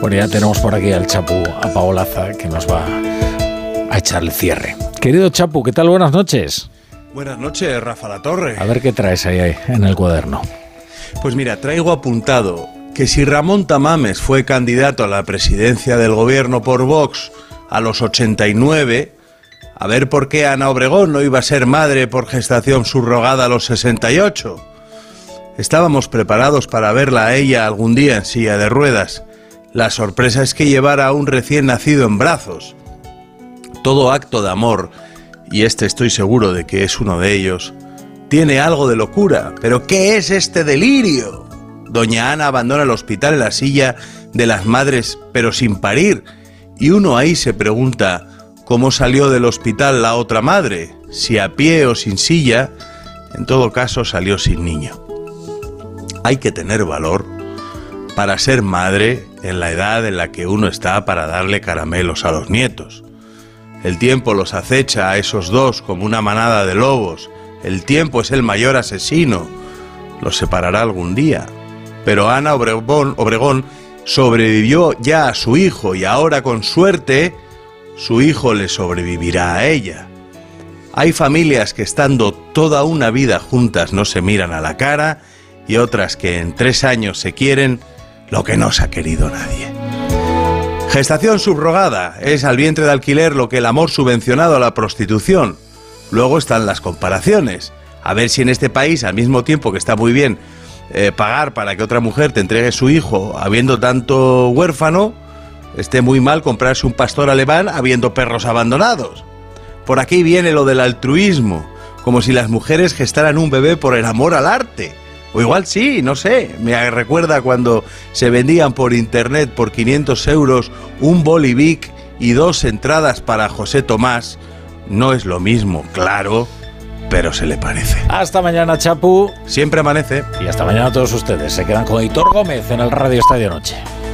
Bueno, ya tenemos por aquí al Chapu, a Paolaza, que nos va a echar el cierre. Querido Chapu, ¿qué tal? Buenas noches. Buenas noches, Rafa La Torre. A ver qué traes ahí, ahí en el cuaderno. Pues mira, traigo apuntado que si Ramón Tamames fue candidato a la presidencia del gobierno por Vox a los 89, a ver por qué Ana Obregón no iba a ser madre por gestación subrogada a los 68. Estábamos preparados para verla a ella algún día en silla de ruedas. La sorpresa es que llevara a un recién nacido en brazos. Todo acto de amor, y este estoy seguro de que es uno de ellos, tiene algo de locura. Pero ¿qué es este delirio? Doña Ana abandona el hospital en la silla de las madres, pero sin parir. Y uno ahí se pregunta, ¿cómo salió del hospital la otra madre? Si a pie o sin silla, en todo caso salió sin niño. Hay que tener valor para ser madre en la edad en la que uno está para darle caramelos a los nietos. El tiempo los acecha a esos dos como una manada de lobos. El tiempo es el mayor asesino. Los separará algún día. Pero Ana Obregón, Obregón sobrevivió ya a su hijo y ahora con suerte su hijo le sobrevivirá a ella. Hay familias que estando toda una vida juntas no se miran a la cara y otras que en tres años se quieren lo que no se ha querido nadie. Gestación subrogada es al vientre de alquiler lo que el amor subvencionado a la prostitución. Luego están las comparaciones. A ver si en este país, al mismo tiempo que está muy bien eh, pagar para que otra mujer te entregue su hijo habiendo tanto huérfano, esté muy mal comprarse un pastor alemán habiendo perros abandonados. Por aquí viene lo del altruismo, como si las mujeres gestaran un bebé por el amor al arte. O igual sí, no sé. Me recuerda cuando se vendían por internet por 500 euros un bolivic y dos entradas para José Tomás. No es lo mismo, claro, pero se le parece. Hasta mañana, Chapu. Siempre amanece. Y hasta mañana a todos ustedes. Se quedan con Hitor Gómez en el Radio Estadio Noche.